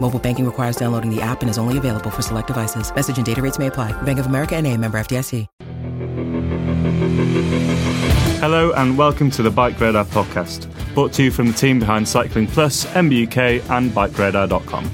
Mobile banking requires downloading the app and is only available for select devices. Message and data rates may apply. Bank of America and a member FDIC. Hello and welcome to the Bike Radar podcast, brought to you from the team behind Cycling Plus, MBUK and BikeRadar.com.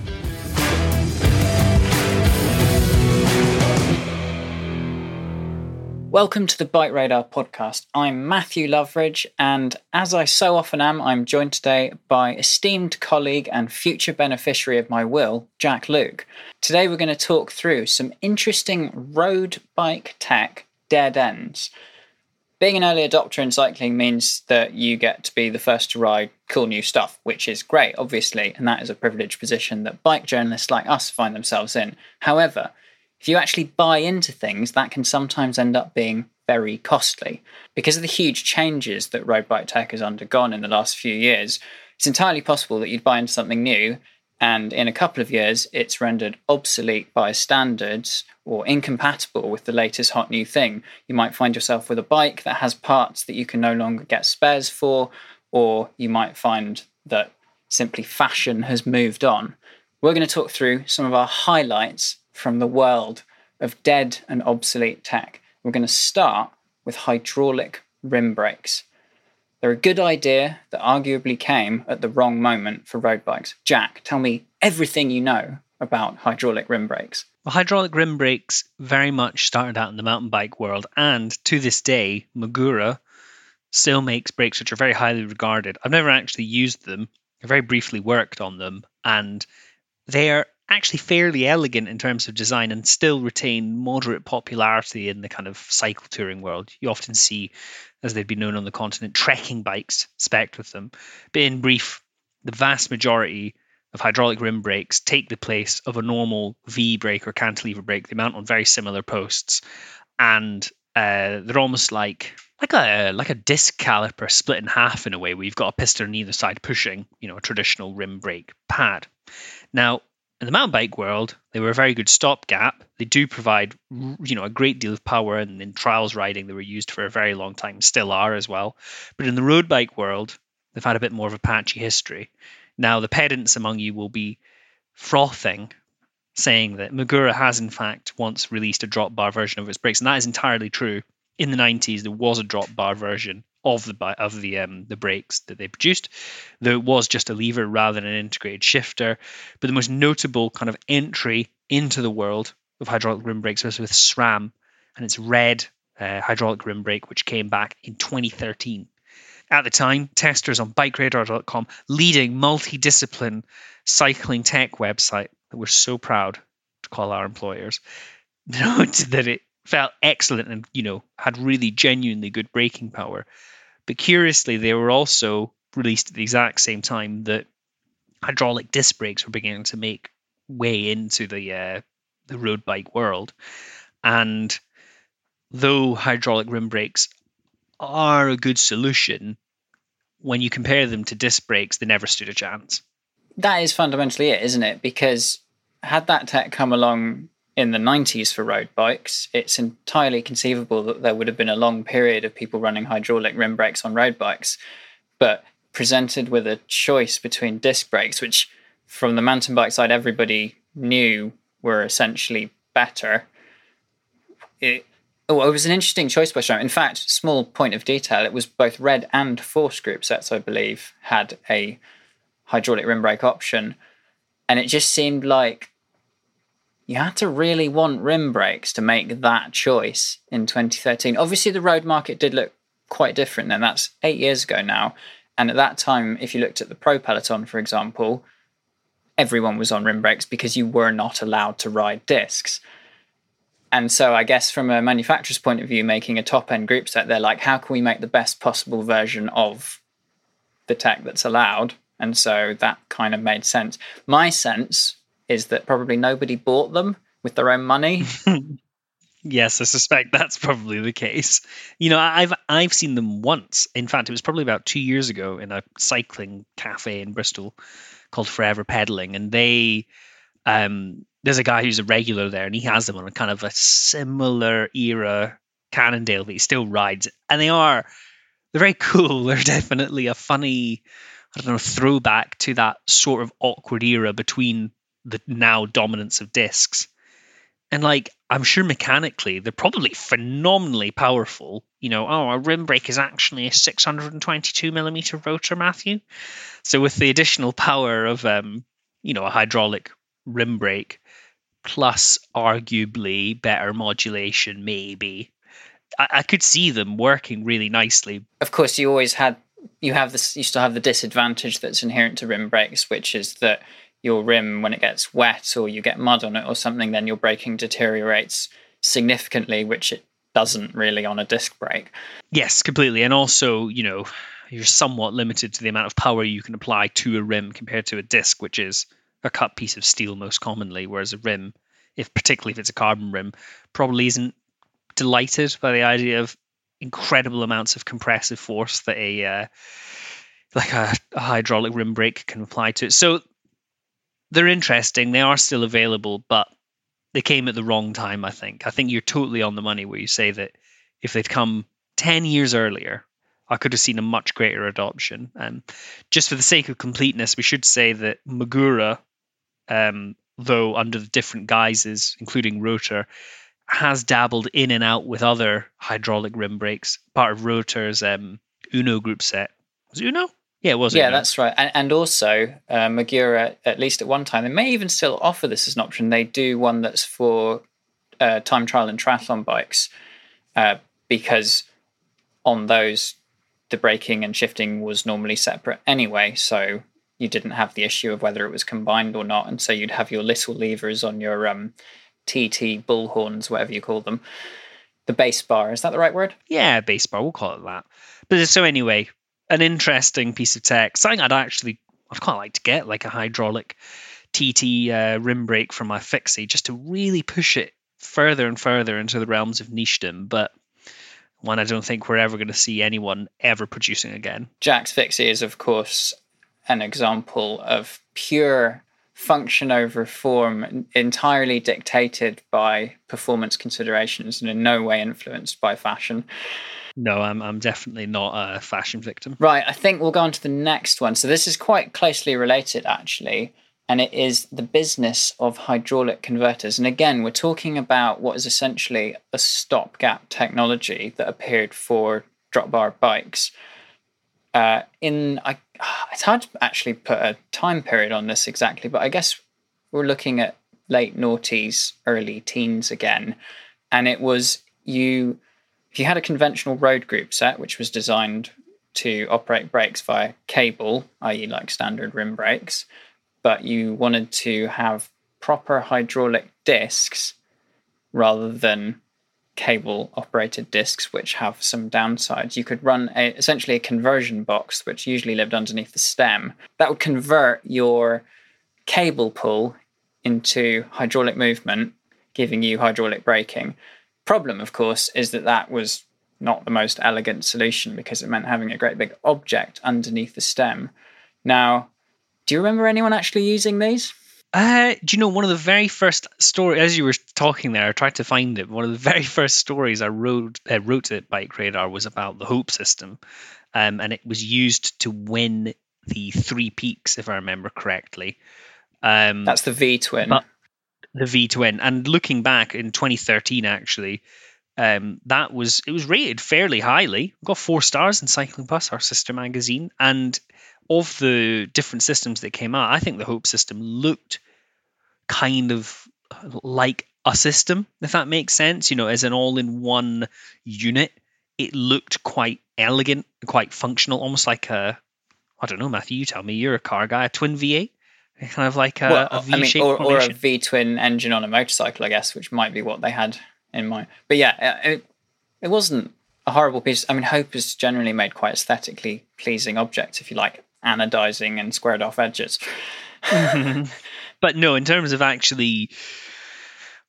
Welcome to the Bike Radar podcast. I'm Matthew Loveridge, and as I so often am, I'm joined today by esteemed colleague and future beneficiary of my will, Jack Luke. Today, we're going to talk through some interesting road bike tech dead ends. Being an early adopter in cycling means that you get to be the first to ride cool new stuff, which is great, obviously, and that is a privileged position that bike journalists like us find themselves in. However, if you actually buy into things, that can sometimes end up being very costly. Because of the huge changes that road bike tech has undergone in the last few years, it's entirely possible that you'd buy into something new and in a couple of years it's rendered obsolete by standards or incompatible with the latest hot new thing. You might find yourself with a bike that has parts that you can no longer get spares for, or you might find that simply fashion has moved on. We're going to talk through some of our highlights from the world of dead and obsolete tech. We're going to start with hydraulic rim brakes. They're a good idea that arguably came at the wrong moment for road bikes. Jack, tell me everything you know about hydraulic rim brakes. Well, hydraulic rim brakes very much started out in the mountain bike world, and to this day, Magura still makes brakes which are very highly regarded. I've never actually used them. I very briefly worked on them, and they are actually fairly elegant in terms of design and still retain moderate popularity in the kind of cycle touring world. You often see, as they've been known on the continent, trekking bikes spec with them. But in brief, the vast majority of hydraulic rim brakes take the place of a normal V brake or cantilever brake. They mount on very similar posts, and uh, they're almost like like a like a disc caliper split in half in a way. Where you've got a piston on either side pushing, you know, a traditional rim brake pad. Now, in the mountain bike world, they were a very good stopgap. They do provide, you know, a great deal of power, and in trials riding, they were used for a very long time, still are as well. But in the road bike world, they've had a bit more of a patchy history. Now, the pedants among you will be frothing, saying that Magura has in fact once released a drop bar version of its brakes, and that is entirely true. In the 90s, there was a drop bar version of the of the um, the brakes that they produced, it was just a lever rather than an integrated shifter. But the most notable kind of entry into the world of hydraulic rim brakes was with SRAM and its red uh, hydraulic rim brake, which came back in 2013. At the time, testers on BikeRadar.com, leading multidiscipline cycling tech website that we're so proud to call our employers, noted that it felt excellent and you know had really genuinely good braking power but curiously, they were also released at the exact same time that hydraulic disc brakes were beginning to make way into the uh, the road bike world. And though hydraulic rim brakes are a good solution, when you compare them to disc brakes, they never stood a chance. That is fundamentally it, isn't it? Because had that tech come along in the 90s for road bikes, it's entirely conceivable that there would have been a long period of people running hydraulic rim brakes on road bikes. But presented with a choice between disc brakes, which from the mountain bike side everybody knew were essentially better. It, oh, it was an interesting choice by SRAM. In fact, small point of detail, it was both red and force group sets, I believe, had a hydraulic rim brake option. And it just seemed like you had to really want rim brakes to make that choice in 2013. Obviously, the road market did look quite different then. That's eight years ago now. And at that time, if you looked at the pro peloton, for example, everyone was on rim brakes because you were not allowed to ride discs. And so I guess from a manufacturer's point of view, making a top end group set, they're like, how can we make the best possible version of the tech that's allowed? And so that kind of made sense. My sense is that probably nobody bought them with their own money. yes, I suspect that's probably the case. You know, I've I've seen them once. In fact, it was probably about two years ago in a cycling cafe in Bristol called Forever Pedaling, and they um, there's a guy who's a regular there, and he has them on a kind of a similar era Cannondale, that he still rides, and they are they're very cool. They're definitely a funny, I don't know, throwback to that sort of awkward era between the now dominance of discs. And like, I'm sure mechanically they're probably phenomenally powerful. You know, oh, a rim brake is actually a 622 millimeter rotor, Matthew. So with the additional power of, um, you know, a hydraulic rim brake, plus arguably better modulation, maybe. I, I could see them working really nicely. Of course, you always had you have this you still have the disadvantage that's inherent to rim brakes, which is that your rim when it gets wet or you get mud on it or something, then your braking deteriorates significantly, which it doesn't really on a disc brake. Yes, completely. And also, you know, you're somewhat limited to the amount of power you can apply to a rim compared to a disc, which is a cut piece of steel most commonly, whereas a rim, if particularly if it's a carbon rim, probably isn't delighted by the idea of incredible amounts of compressive force that a uh, like a, a, hydraulic rim brake can apply to it. So they're interesting. They are still available, but they came at the wrong time. I think. I think you're totally on the money where you say that if they'd come ten years earlier, I could have seen a much greater adoption. And just for the sake of completeness, we should say that Magura um, though under the different guises, including rotor, has dabbled in and out with other hydraulic rim brakes, part of Rotor's um, Uno group set. Was Uno? Yeah, it was. Yeah, that's right. And, and also, uh, Magura, at least at one time, they may even still offer this as an option. They do one that's for uh, time trial and triathlon bikes uh, because on those, the braking and shifting was normally separate anyway. So you didn't have the issue of whether it was combined or not, and so you'd have your little levers on your um, TT bullhorns, whatever you call them. The base bar is that the right word? Yeah, base bar. We'll call it that. But so anyway, an interesting piece of tech. Something I'd actually I'd quite like to get, like a hydraulic TT uh, rim brake from my fixie, just to really push it further and further into the realms of nichdom. But one I don't think we're ever going to see anyone ever producing again. Jack's fixie is, of course, an example of pure function over form entirely dictated by performance considerations and in no way influenced by fashion. No, I'm I'm definitely not a fashion victim. Right, I think we'll go on to the next one. So this is quite closely related actually, and it is the business of hydraulic converters. And again, we're talking about what is essentially a stopgap technology that appeared for drop bar bikes. Uh, in I, it's hard to actually put a time period on this exactly, but I guess we're looking at late noughties, early teens again, and it was you. If you had a conventional road group set, which was designed to operate brakes via cable, i.e., like standard rim brakes, but you wanted to have proper hydraulic discs rather than cable operated discs which have some downsides. You could run a, essentially a conversion box which usually lived underneath the stem that would convert your cable pull into hydraulic movement giving you hydraulic braking. Problem of course is that that was not the most elegant solution because it meant having a great big object underneath the stem. Now do you remember anyone actually using these uh, do you know one of the very first story as you were talking there? I tried to find it. One of the very first stories I wrote uh, wrote at Bike Radar was about the Hope system, um, and it was used to win the Three Peaks, if I remember correctly. Um, That's the V twin. The V twin, and looking back in 2013, actually, um, that was it was rated fairly highly. got four stars in Cycling Plus, our sister magazine, and of the different systems that came out, I think the Hope system looked kind of like a system, if that makes sense. You know, as an all in one unit, it looked quite elegant, quite functional, almost like a I don't know, Matthew. You tell me. You're a car guy. A twin V8, kind of like a, well, a I mean, or, or a. V twin engine on a motorcycle, I guess, which might be what they had in mind. But yeah, uh, it, it wasn't a horrible piece. I mean, Hope is generally made quite aesthetically pleasing objects, if you like, anodizing and squared off edges. but no, in terms of actually,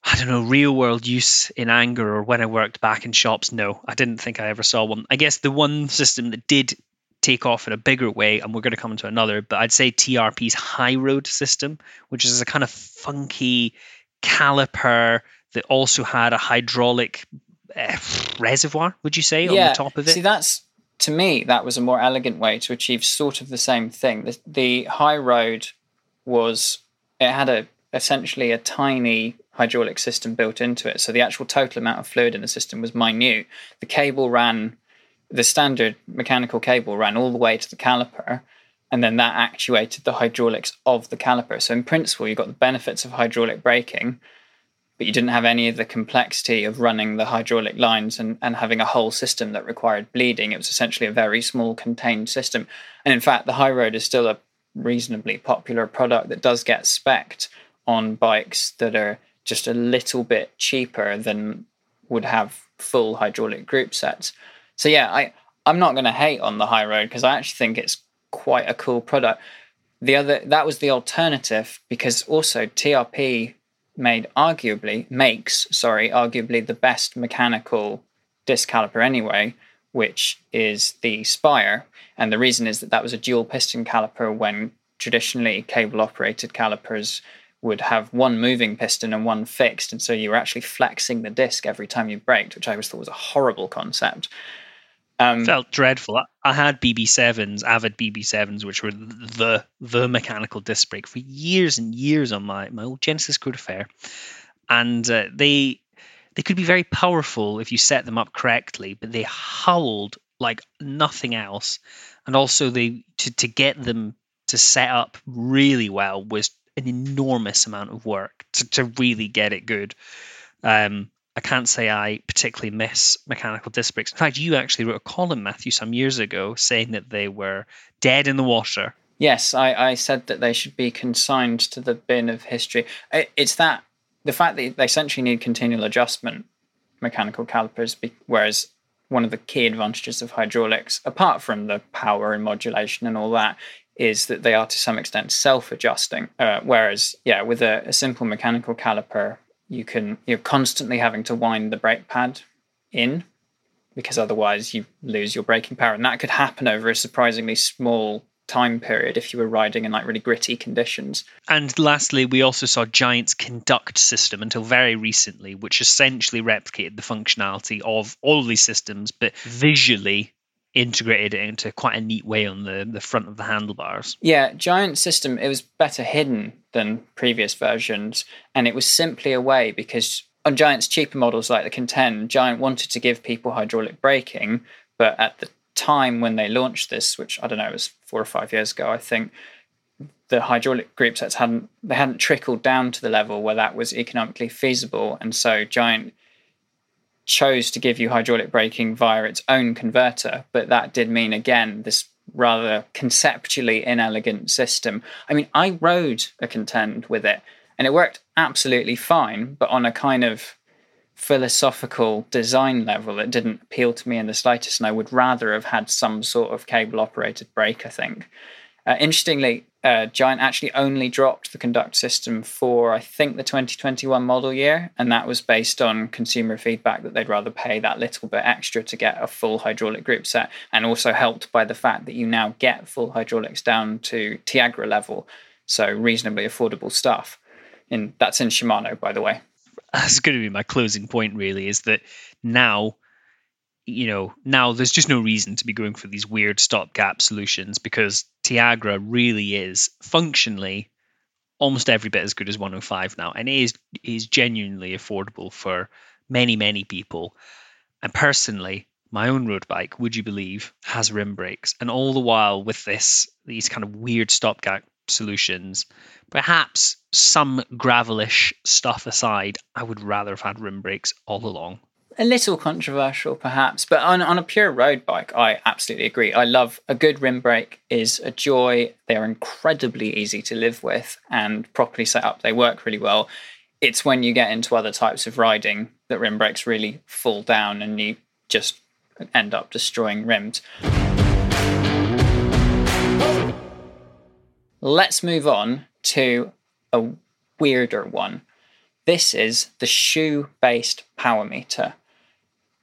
I don't know, real world use in anger or when I worked back in shops, no, I didn't think I ever saw one. I guess the one system that did take off in a bigger way, and we're going to come into another, but I'd say TRP's high road system, which is a kind of funky caliper that also had a hydraulic uh, reservoir, would you say, on the top of it? See, that's to me that was a more elegant way to achieve sort of the same thing. The, the high road was it had a essentially a tiny hydraulic system built into it, so the actual total amount of fluid in the system was minute. The cable ran, the standard mechanical cable ran all the way to the caliper. And then that actuated the hydraulics of the caliper. So, in principle, you got the benefits of hydraulic braking, but you didn't have any of the complexity of running the hydraulic lines and, and having a whole system that required bleeding. It was essentially a very small contained system. And in fact, the High Road is still a reasonably popular product that does get specced on bikes that are just a little bit cheaper than would have full hydraulic group sets. So yeah, I, I'm not going to hate on the High Road because I actually think it's quite a cool product. The other that was the alternative because also TRP made arguably makes sorry arguably the best mechanical disc caliper anyway which is the spire. And the reason is that that was a dual piston caliper when traditionally cable operated calipers would have one moving piston and one fixed. And so you were actually flexing the disc every time you braked which i always thought was a horrible concept um, felt dreadful. I had BB7s, Avid BB7s, which were the the mechanical disc brake for years and years on my my old Genesis Fer, and uh, they they could be very powerful if you set them up correctly, but they howled like nothing else, and also they to to get them to set up really well was an enormous amount of work to, to really get it good. Um, I can't say I particularly miss mechanical disc brakes. In fact, you actually wrote a column, Matthew, some years ago saying that they were dead in the water. Yes, I, I said that they should be consigned to the bin of history. It's that the fact that they essentially need continual adjustment mechanical calipers, whereas one of the key advantages of hydraulics, apart from the power and modulation and all that, is that they are to some extent self-adjusting. Uh, whereas, yeah, with a, a simple mechanical caliper, you can you're constantly having to wind the brake pad in because otherwise you lose your braking power and that could happen over a surprisingly small time period if you were riding in like really gritty conditions. And lastly, we also saw Giant's Conduct system until very recently, which essentially replicated the functionality of all these systems, but visually integrated it into quite a neat way on the, the front of the handlebars. Yeah, Giant system, it was better hidden than previous versions, and it was simply a way because on Giant's cheaper models like the Contend, Giant wanted to give people hydraulic braking, but at the time when they launched this, which I don't know, it was four or five years ago, I think the hydraulic group sets hadn't they hadn't trickled down to the level where that was economically feasible, and so Giant chose to give you hydraulic braking via its own converter, but that did mean again this rather conceptually inelegant system. I mean, I rode a contend with it and it worked absolutely fine, but on a kind of philosophical design level, it didn't appeal to me in the slightest, and I would rather have had some sort of cable operated brake, I think. Uh, interestingly, uh, Giant actually only dropped the conduct system for, I think, the 2021 model year. And that was based on consumer feedback that they'd rather pay that little bit extra to get a full hydraulic group set. And also helped by the fact that you now get full hydraulics down to Tiagra level. So reasonably affordable stuff. And that's in Shimano, by the way. That's going to be my closing point, really, is that now you know, now there's just no reason to be going for these weird stopgap solutions because Tiagra really is functionally almost every bit as good as 105 now, and it is is genuinely affordable for many many people. And personally, my own road bike, would you believe, has rim brakes, and all the while with this these kind of weird stopgap solutions, perhaps some gravelish stuff aside, I would rather have had rim brakes all along. A little controversial perhaps, but on, on a pure road bike, I absolutely agree. I love a good rim brake is a joy. They are incredibly easy to live with and properly set up. They work really well. It's when you get into other types of riding that rim brakes really fall down and you just end up destroying rims. Let's move on to a weirder one. This is the shoe based power meter.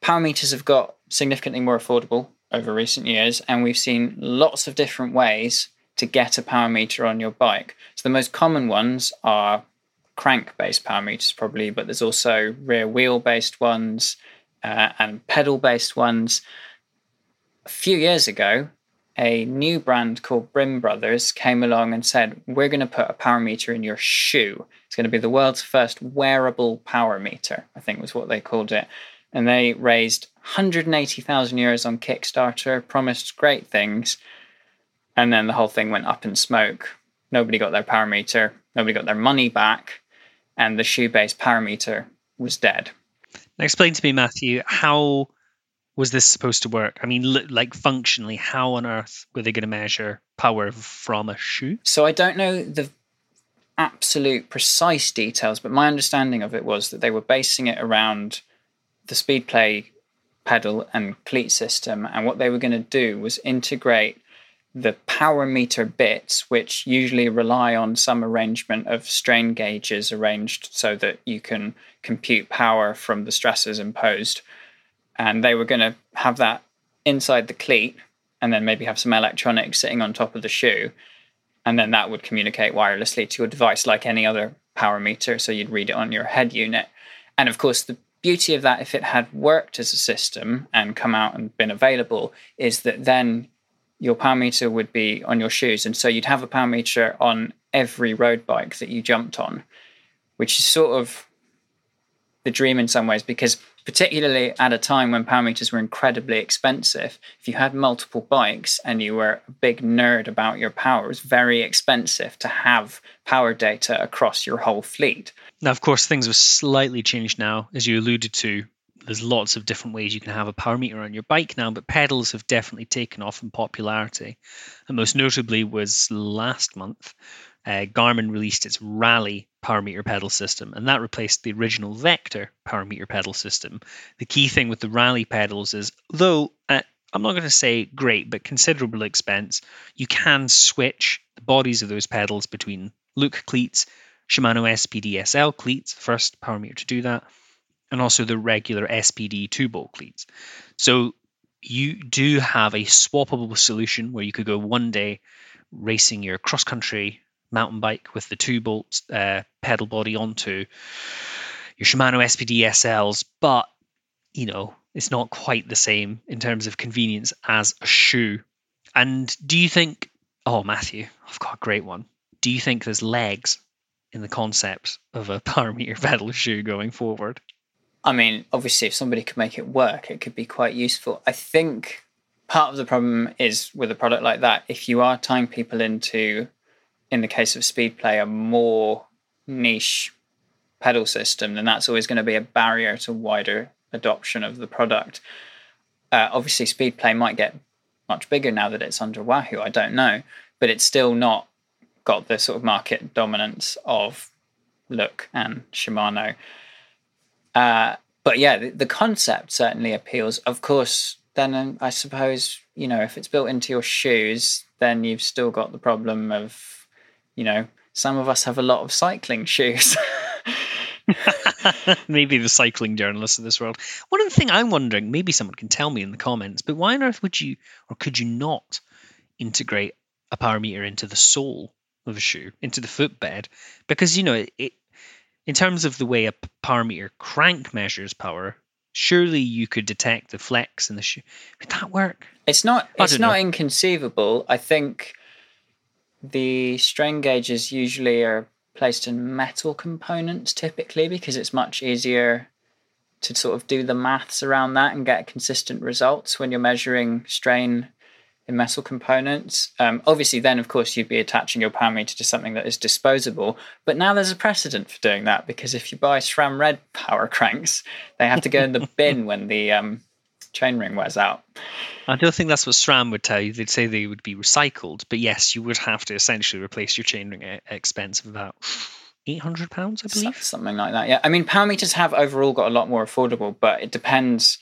Power meters have got significantly more affordable over recent years, and we've seen lots of different ways to get a power meter on your bike. So, the most common ones are crank based power meters, probably, but there's also rear wheel based ones uh, and pedal based ones. A few years ago, a new brand called Brim Brothers came along and said, We're going to put a power meter in your shoe. It's going to be the world's first wearable power meter, I think was what they called it. And they raised 180,000 euros on Kickstarter, promised great things. And then the whole thing went up in smoke. Nobody got their power meter, nobody got their money back, and the shoe based power meter was dead. Now, explain to me, Matthew, how was this supposed to work? I mean, like functionally, how on earth were they going to measure power from a shoe? So I don't know the absolute precise details, but my understanding of it was that they were basing it around the Speedplay pedal and cleat system, and what they were going to do was integrate the power meter bits, which usually rely on some arrangement of strain gauges arranged so that you can compute power from the stresses imposed. And they were going to have that inside the cleat and then maybe have some electronics sitting on top of the shoe and then that would communicate wirelessly to your device like any other power meter so you'd read it on your head unit. And of course the beauty of that if it had worked as a system and come out and been available is that then your power meter would be on your shoes. And so you'd have a power meter on every road bike that you jumped on which is sort of the dream in some ways because particularly at a time when power meters were incredibly expensive. If you had multiple bikes and you were a big nerd about your power it was very expensive to have power data across your whole fleet. Now of course things have slightly changed now. As you alluded to there's lots of different ways you can have a power meter on your bike now but pedals have definitely taken off in popularity. And most notably was last month uh, Garmin released its Rally power meter pedal system, and that replaced the original Vector power meter pedal system. The key thing with the Rally pedals is, though at I'm not going to say great, but considerable expense, you can switch the bodies of those pedals between Look cleats, Shimano SPD SL cleats, first power meter to do that, and also the regular SPD two bolt cleats. So you do have a swappable solution where you could go one day racing your cross country mountain bike with the two bolt uh, pedal body onto your Shimano SPD SLs, but you know it's not quite the same in terms of convenience as a shoe. And do you think? Oh, Matthew, I've got a great one. Do you think there's legs in the concept of a power meter pedal shoe going forward? I mean, obviously, if somebody could make it work, it could be quite useful. I think part of the problem is with a product like that, if you are tying people into in the case of Speedplay, a more niche pedal system, then that's always going to be a barrier to wider adoption of the product. Uh, obviously, Speedplay might get much bigger now that it's under Wahoo. I don't know, but it's still not got the sort of market dominance of Look and Shimano. Uh, but yeah, the, the, concept certainly appeals. Of course, then um, I suppose you know if it's built into your shoes, then you've still got the problem of you know, some of us have a lot of cycling shoes. maybe the cycling journalists of this world. One of the thing I'm wondering, maybe someone can tell me in the comments, but why on earth would you or could you not integrate a power meter into the sole of a shoe, into the footbed? Because you know, it, it in terms of the way a power meter crank measures power, surely you could detect the flex in the shoe. Would that work? It's not. It's not know. inconceivable. I think the strain gauges usually are placed in metal components typically because it's much easier to sort of do the maths around that and get consistent results when you're measuring strain in metal components. Um, obviously, then of course you'd be attaching your power meter to something that is disposable. But now there's a precedent for doing that because if you buy SRAM red power cranks, they have to go in the bin when the um, chainring wears out. I don't think that's what SRAM would tell you. They'd say they would be recycled, but yes, you would have to essentially replace your chainring at expense of about eight hundred pounds, I believe, something like that. Yeah, I mean, power meters have overall got a lot more affordable, but it depends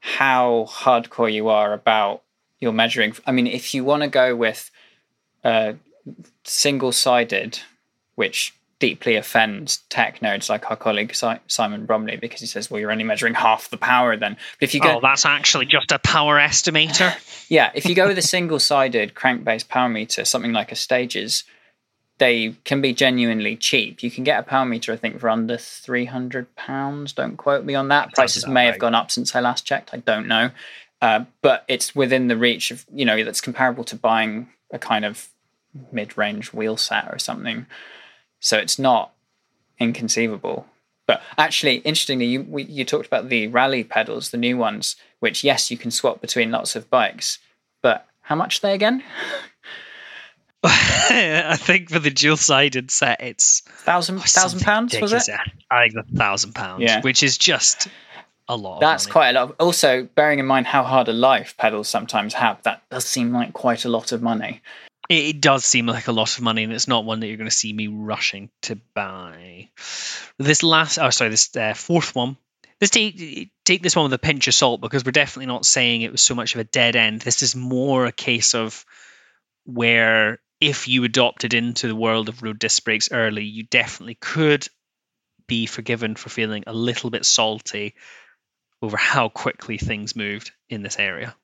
how hardcore you are about your measuring. I mean, if you want to go with uh, single sided, which deeply offends tech nerds like our colleague Simon Bromley because he says, well, you're only measuring half the power then. But if you go. Oh, that's actually just a power estimator. yeah. If you go with a single sided crank based power meter, something like a Stages, they can be genuinely cheap. You can get a power meter, I think, for under £300. Don't quote me on that. Prices may right. have gone up since I last checked. I don't know. Uh, but it's within the reach of, you know, that's comparable to buying a kind of mid range wheel set or something. So it's not inconceivable. But actually, interestingly, you, we, you talked about the rally pedals, the new ones, which, yes, you can swap between lots of bikes. But how much are they again? I think for the dual sided set, it's thousand oh, thousand pounds was it? I think a thousand pounds, yeah. which is just a lot. That's quite a lot. Also, bearing in mind how hard a life pedals sometimes have, that does seem like quite a lot of money. It, does seem like a lot of money, and it's not one that you're going to see me rushing to buy. This last, oh sorry, this uh, fourth one. Let's take take this one with a pinch of salt because we're definitely not saying it was so much of a dead end. This is more a case of where if you adopted into the world of road disc brakes early, you definitely could be forgiven for feeling a little bit salty over how quickly things moved in this area.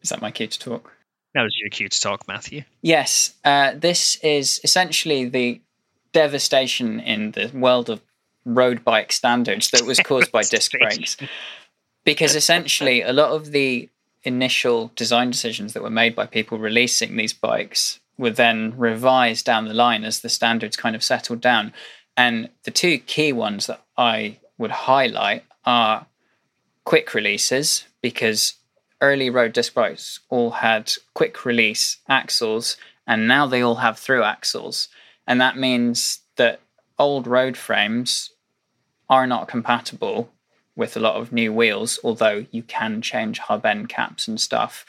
Is that my cue to talk? That was your cue to talk, Matthew. Yes, uh, this is essentially the devastation in the world of road bike standards that was caused by disc brakes. Because essentially, a lot of the initial design decisions that were made by people releasing these bikes were then revised down the line as the standards kind of settled down. And the two key ones that I would highlight are quick releases, because early road disc bikes all had quick release axles, and now they all have through axles. And that means that old road frames are not compatible with a lot of new wheels, although you can change hub end caps and stuff.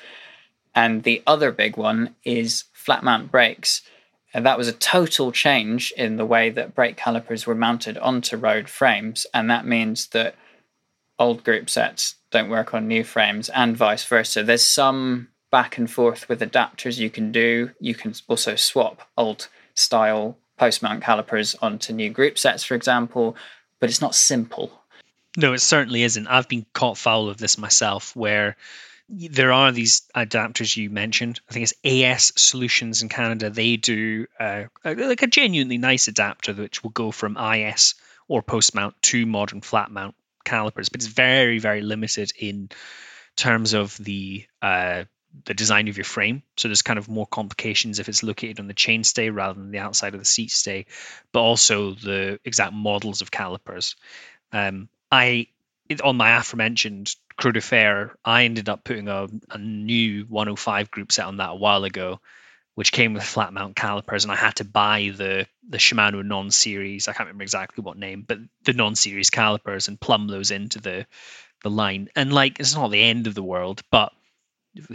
And the other big one is flat mount brakes. And that was a total change in the way that brake calipers were mounted onto road frames. And that means that old group sets don't work on new frames and vice versa. There's some back and forth with adapters you can do. You can also swap old style post mount calipers onto new group sets, for example, but it's not simple. No, it certainly isn't. I've been caught foul of this myself where there are these adapters you mentioned. I think it's AS Solutions in Canada. They do uh, like a genuinely nice adapter which will go from IS or post mount to modern flat mount calipers, but it's very very limited in terms of the uh, the design of your frame. So there's kind of more complications if it's located on the chainstay rather than the outside of the seat stay, but also the exact models of calipers. Um, I on my aforementioned Croix de Fer, I ended up putting a, a new 105 group set on that a while ago, which came with flat mount calipers, and I had to buy the the Shimano non-series. I can't remember exactly what name, but the non-series calipers and plumb those into the the line. And like, it's not the end of the world, but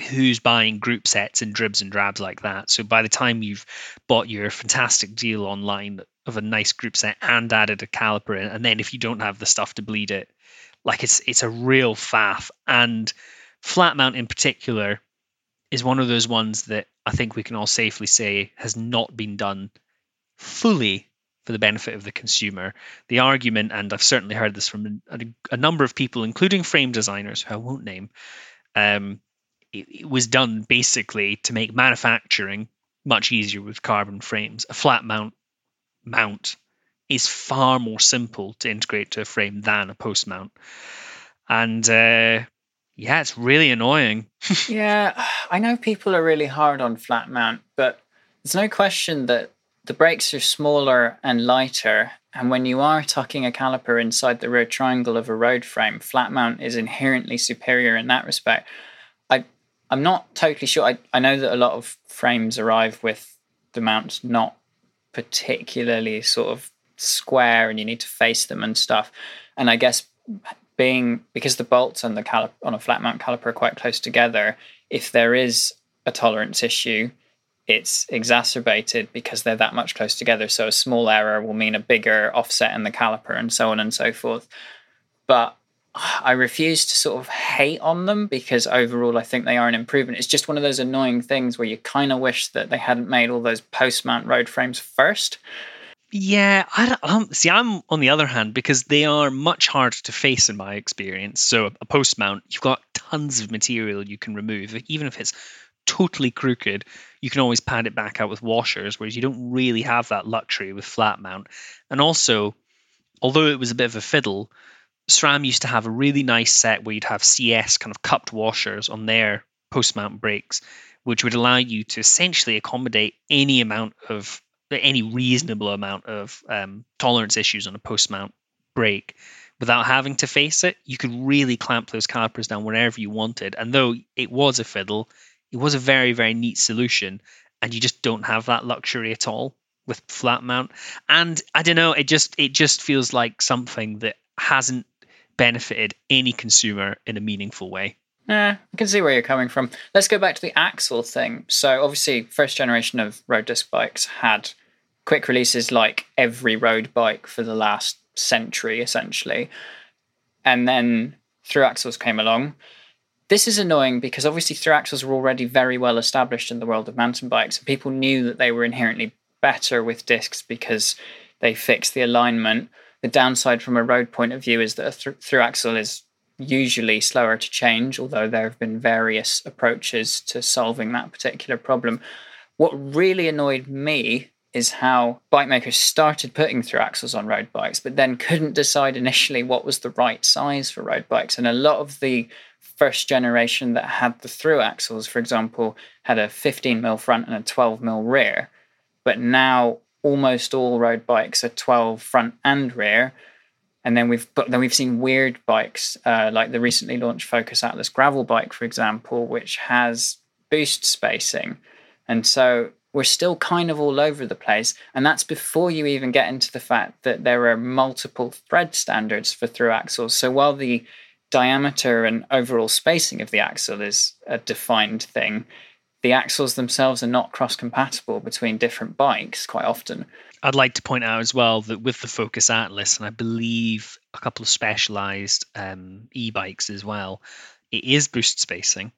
who's buying group sets and dribs and drabs like that? So by the time you've bought your fantastic deal online of a nice group set and added a caliper in, and then if you don't have the stuff to bleed it, like it's it's a real faff. And flat mount in particular is one of those ones that I think we can all safely say has not been done fully for the benefit of the consumer. The argument, and I've certainly heard this from a, a number of people, including frame designers, who I won't name, um, it, it was done basically to make manufacturing much easier with carbon frames. A flat mount mount is far more simple to integrate to a frame than a post mount. And uh, yeah, it's really annoying. yeah, I know people are really hard on flat mount, but there's no question that the brakes are smaller and lighter. And when you are tucking a caliper inside the rear triangle of a road frame, flat mount is inherently superior in that respect. I I'm not totally sure. I, I know that a lot of frames arrive with the mounts not particularly sort of square and you need to face them and stuff. And I guess being because the bolts and the caliper on a flat mount caliper are quite close together, if there is a tolerance issue, it's exacerbated because they're that much close together. So a small error will mean a bigger offset in the caliper and so on and so forth. But I refuse to sort of hate on them because overall I think they are an improvement. It's just one of those annoying things where you kind of wish that they hadn't made all those post mount road frames first. Yeah, I um, see. I'm on the other hand because they are much harder to face in my experience. So a post mount, you've got tons of material you can remove, even if it's totally crooked. You can always pad it back out with washers, whereas you don't really have that luxury with flat mount. And also, although it was a bit of a fiddle, SRAM used to have a really nice set where you'd have CPS kind of cupped washers on their post mount brakes, which would allow you to essentially accommodate any amount of any reasonable amount of um, tolerance issues on a post mount brake without having to face it. You could really clamp those calipers down wherever you wanted. And though it was a fiddle, it was a very, very neat solution. And you just don't have that luxury at all with flat mount. And I don't know, it just it just feels like something that hasn't benefited any consumer in a meaningful way. Yeah, I can see where you're coming from. Let's go back to the axle thing. So, obviously, first generation of road disc bikes had quick releases like every road bike for the last century, essentially. And then through axles came along. This is annoying because obviously through axles were already very well established in the world of mountain bikes. And people knew that they were inherently better with discs because they fixed the alignment the downside from a road point of view is that a th- through axle is usually slower to change, although there have been various approaches to solving that particular problem. What really annoyed me is how bike makers started putting through axles on road bikes, but then couldn't decide initially what was the right size for road bikes. And a lot of the first generation that had the through axles, for example, had a 15 mil front and a 12 mil rear. But now almost all road bikes are 12 front and rear. And then we've but then we've seen weird bikes uh, like the recently launched Focus Atlas gravel bike, for example, which has boost spacing, and so we're still kind of all over the place. And that's before you even get into the fact that there are multiple thread standards for through axles. So while the diameter and overall spacing of the axle is a defined thing, the axles themselves are not cross compatible between different bikes quite often. I'd like to point out as well that with the Focus Atlas, and I believe a couple of specialized um, e bikes as well, it is boost spacing,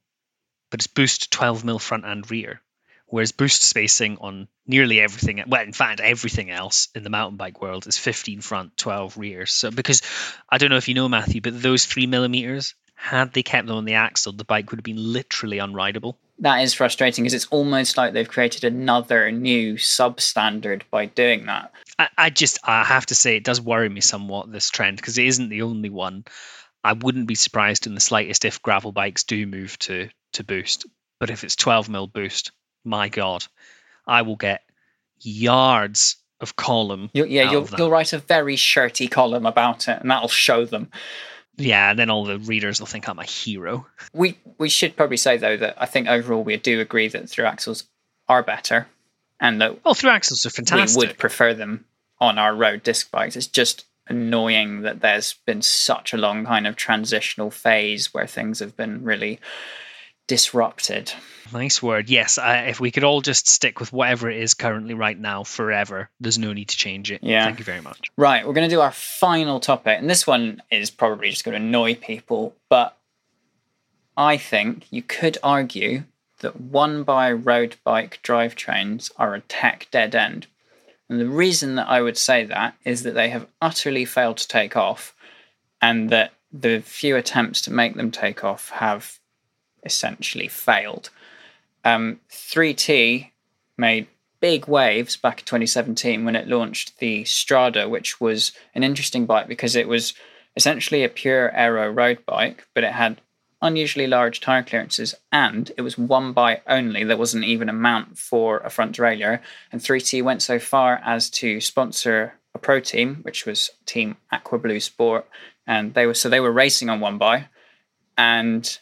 but it's boost 12 mil front and rear. Whereas boost spacing on nearly everything, well, in fact, everything else in the mountain bike world is 15 front, 12 rear. So, because I don't know if you know, Matthew, but those three millimeters, had they kept them on the axle, the bike would have been literally unrideable that is frustrating because it's almost like they've created another new substandard by doing that. I, I just I have to say it does worry me somewhat this trend because it isn't the only one. I wouldn't be surprised in the slightest if gravel bikes do move to to boost. But if it's 12 mil boost, my god, I will get yards of column. you yeah, you'll, you'll write a very shirty column about it, and that'll show them. Yeah, and then all the readers will think I'm a hero. We we should probably say though that I think overall we do agree that through axles are better, and that well through axles are fantastic. We would prefer them on our road disc bikes. It's just annoying that there's been such a long kind of transitional phase where things have been really disrupted. Nice word. Yes, I, if we could all just stick with whatever it is currently right now forever, there's no need to change it. Yeah. Thank you very much. Right, we're going to do our final topic, and this one is probably just going to annoy people, but I think you could argue that one by road bike drivetrains are a tech dead end. And the reason that I would say that is that they have utterly failed to take off, and that the few attempts to make them take off have essentially failed. Um, 3T made big waves back in 2017 when it launched the Strada, which was an interesting bike because it was essentially a pure aero road bike, but it had unusually large tire clearances and it was one by only. There wasn't even a mount for a front derailleur. And 3T went so far as to sponsor a pro team, which was Team Aqua Blue Sport, and they were so they were racing on one by, and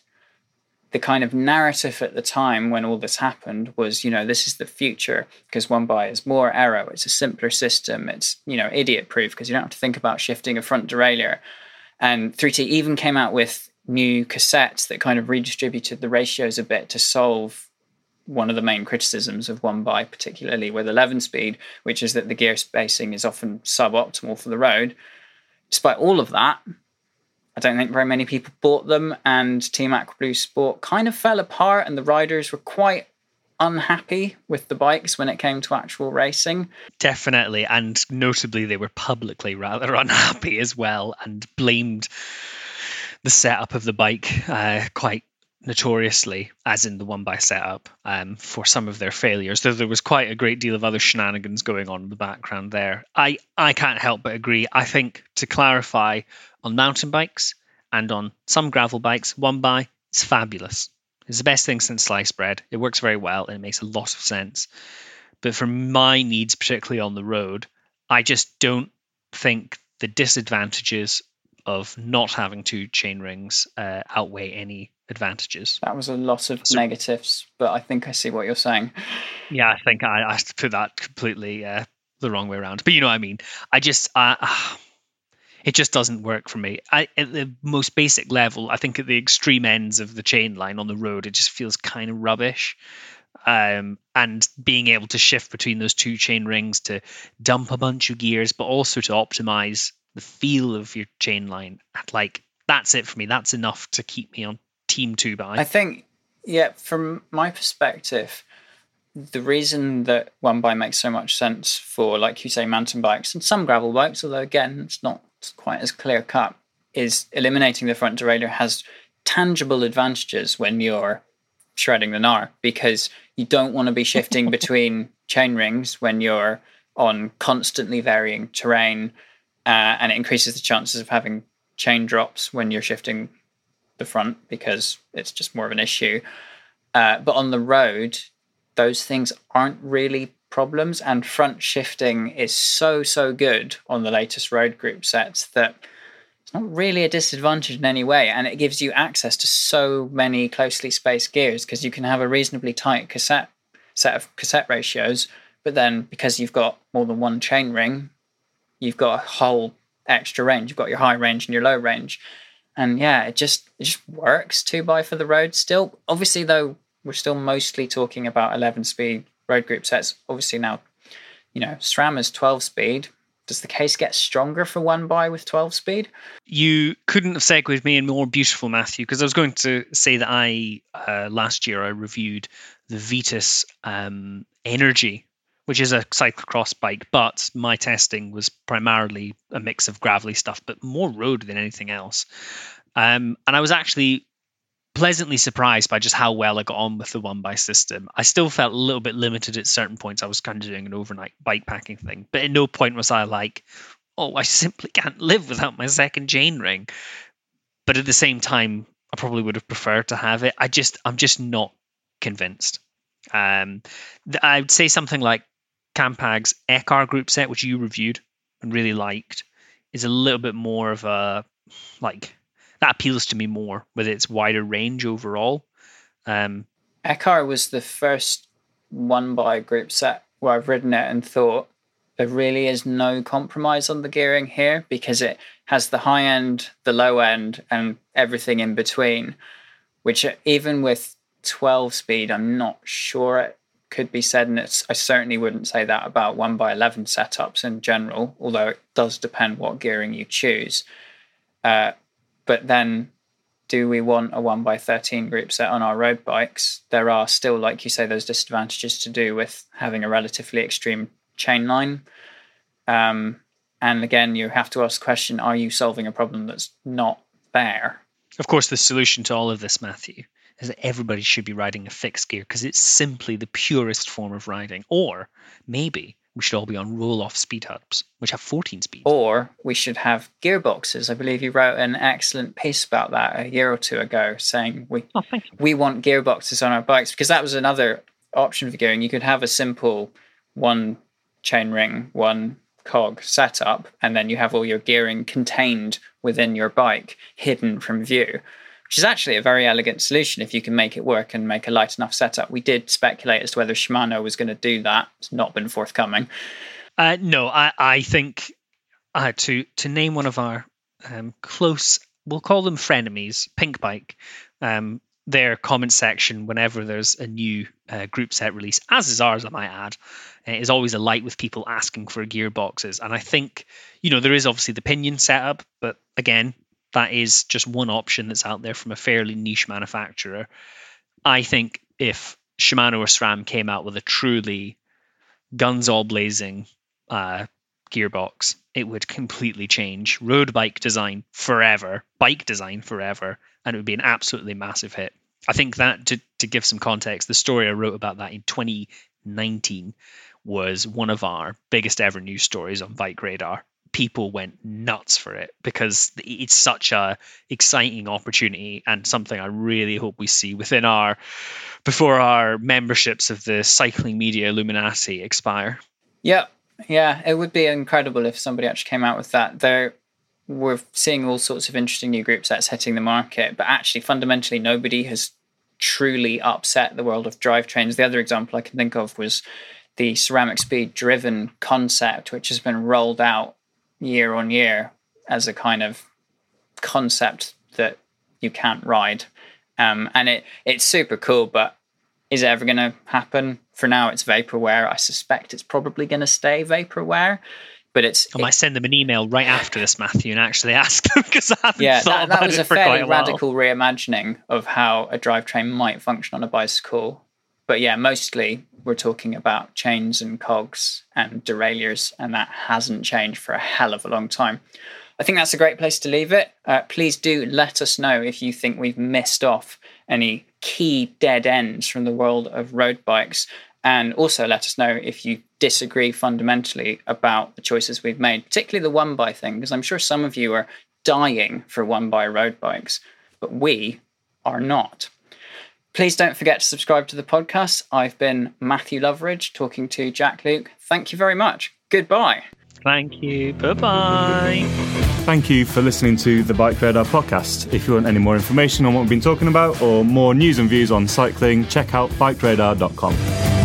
the kind of narrative at the time when all this happened was, you know, this is the future because one by is more aero, it's a simpler system, it's, you know, idiot proof because you don't have to think about shifting a front derailleur. And 3T even came out with new cassettes that kind of redistributed the ratios a bit to solve one of the main criticisms of one by, particularly with 11 speed, which is that the gear spacing is often suboptimal for the road. Despite all of that, I don't think very many people bought them, and Team Aqua Blue Sport kind of fell apart, and the riders were quite unhappy with the bikes when it came to actual racing. Definitely, and notably, they were publicly rather unhappy as well, and blamed the setup of the bike uh, quite notoriously, as in the one by setup, um, for some of their failures. Though there was quite a great deal of other shenanigans going on in the background there. I, I can't help but agree. I think to clarify, on mountain bikes and on some gravel bikes, one by is fabulous. It's the best thing since sliced bread. It works very well and it makes a lot of sense. But for my needs, particularly on the road, I just don't think the disadvantages of not having two chain rings uh, outweigh any advantages. That was a lot of so, negatives, but I think I see what you're saying. Yeah, I think I, I put that completely uh, the wrong way around. But you know what I mean. I just, uh, it just doesn't work for me. I, at the most basic level, I think at the extreme ends of the chain line on the road, it just feels kind of rubbish. Um, and being able to shift between those two chain rings to dump a bunch of gears, but also to optimize the feel of your chain line, like that's it for me. That's enough to keep me on team two by. I think, yeah, from my perspective, the reason that one by makes so much sense for, like you say, mountain bikes and some gravel bikes, although again, it's not quite as clear cut, is eliminating the front derailleur has tangible advantages when you're shredding the gnar because you don't want to be shifting between chain rings when you're on constantly varying terrain uh, and it increases the chances of having chain drops when you're shifting the front because it's just more of an issue. Uh, but on the road, those things aren't really problems, and front shifting is so, so good on the latest road group sets that it's not really a disadvantage in any way. And it gives you access to so many closely spaced gears because you can have a reasonably tight cassette set of cassette ratios. But then because you've got more than one chain ring, you've got a whole extra range. You've got your high range and your low range. And yeah, it just it just works two by for the road still. Obviously though, we're still mostly talking about 11 speed road group sets. Obviously now, you know, SRAM is 12 speed. Does the case get stronger for one by with 12 speed? You couldn't have segued me in more beautiful, Matthew, because I was going to say that I, uh, last year, I reviewed the Vitus um, Energie, which is a cyclocross bike, but my testing was primarily a mix of gravelly stuff, but more road than anything else. Um, and I was actually pleasantly surprised by just how well I got on with the one by system. I still felt a little bit limited at certain points. I was kind of doing an overnight bike packing thing, but at no point was I like, oh, I simply can't live without my second chain ring. But at the same time, I probably would have preferred to have it. I just, I'm just not convinced. Um, I would say something like Campag's Ekar group set, which you reviewed and really liked, is a little bit more of a like that appeals to me more with its wider range overall. Um, was the first one by group set where I've ridden it and thought there really is no compromise on the gearing here because it has the high end, the low end, and everything in between. Which even with 12 speed, I'm not sure it could be said, and it's I certainly wouldn't say that about one by 11 setups in general, although it does depend what gearing you choose. Uh, but then, do we want a 1 by 13 group set on our road bikes? There are still, like you say, those disadvantages to do with having a relatively extreme chain line. Um, and again, you have to ask the question are you solving a problem that's not there? Of course, the solution to all of this, Matthew, is that everybody should be riding a fixed gear because it's simply the purest form of riding. Or maybe we should all be on Rohloff Speedhubs, which have 14 speeds. Or we should have gearboxes. I believe you wrote an excellent piece about that a year or two ago, saying we oh, we want gearboxes on our bikes because that was another option for gearing. You could have a simple one chain ring, one cog setup, and then you have all your gearing contained within your bike, hidden from view. Which is actually a very elegant solution if you can make it work and make a light enough setup. We did speculate as to whether Shimano was going to do that. It's not been forthcoming. Uh, no, I, I think uh, to to name one of our um, close, we'll call them frenemies, Pinkbike. Um, their comment section whenever there's a new uh, group set release, as is ours, I might add, uh, is always a light with people asking for gearboxes. And I think, you know, there is obviously the pinion setup, but again, that is just one option that's out there from a fairly niche manufacturer. I think if Shimano or SRAM came out with a truly guns all blazing uh, gearbox, it would completely change road bike design forever, bike design forever, and it would be an absolutely massive hit. I think that to, to give some context, the story I wrote about that in 2019 was one of our biggest ever news stories on BikeRadar. People went nuts for it because it's such a exciting opportunity and something I really hope we see within our before our memberships of the cycling media Illuminati expire. Yeah, yeah, it would be incredible if somebody actually came out with that. There we're seeing all sorts of interesting new groups that's hitting the market, but actually, fundamentally, nobody has truly upset the world of drivetrains. The other example I can think of was the CeramicSpeed DrivEn concept, which has been rolled out year on year as a kind of concept that you can't ride. Um, and it it's super cool, but is it ever going to happen? For now, it's vaporware. I suspect it's probably going to stay vaporware but it's. I might send them an email right after this, Matthew, and actually ask them because I haven't yeah, thought that, that about was it a for fairly quite a radical reimagining of how a drivetrain might function on a bicycle. But yeah, mostly we're talking about chains and cogs and derailleurs, and that hasn't changed for a hell of a long time. I think that's a great place to leave it. Uh, please do let us know if you think we've missed off any key dead ends from the world of road bikes. And also let us know if you disagree fundamentally about the choices we've made, particularly the one by thing, because I'm sure some of you are dying for one by road bikes, but we are not. Please don't forget to subscribe to the podcast. I've been Matthew Loveridge talking to Jack Luke. Thank you very much. Goodbye. Thank you. Bye bye. Thank you for listening to the BikeRadar podcast. If you want any more information on what we've been talking about or more news and views on cycling, check out bikeradar.com.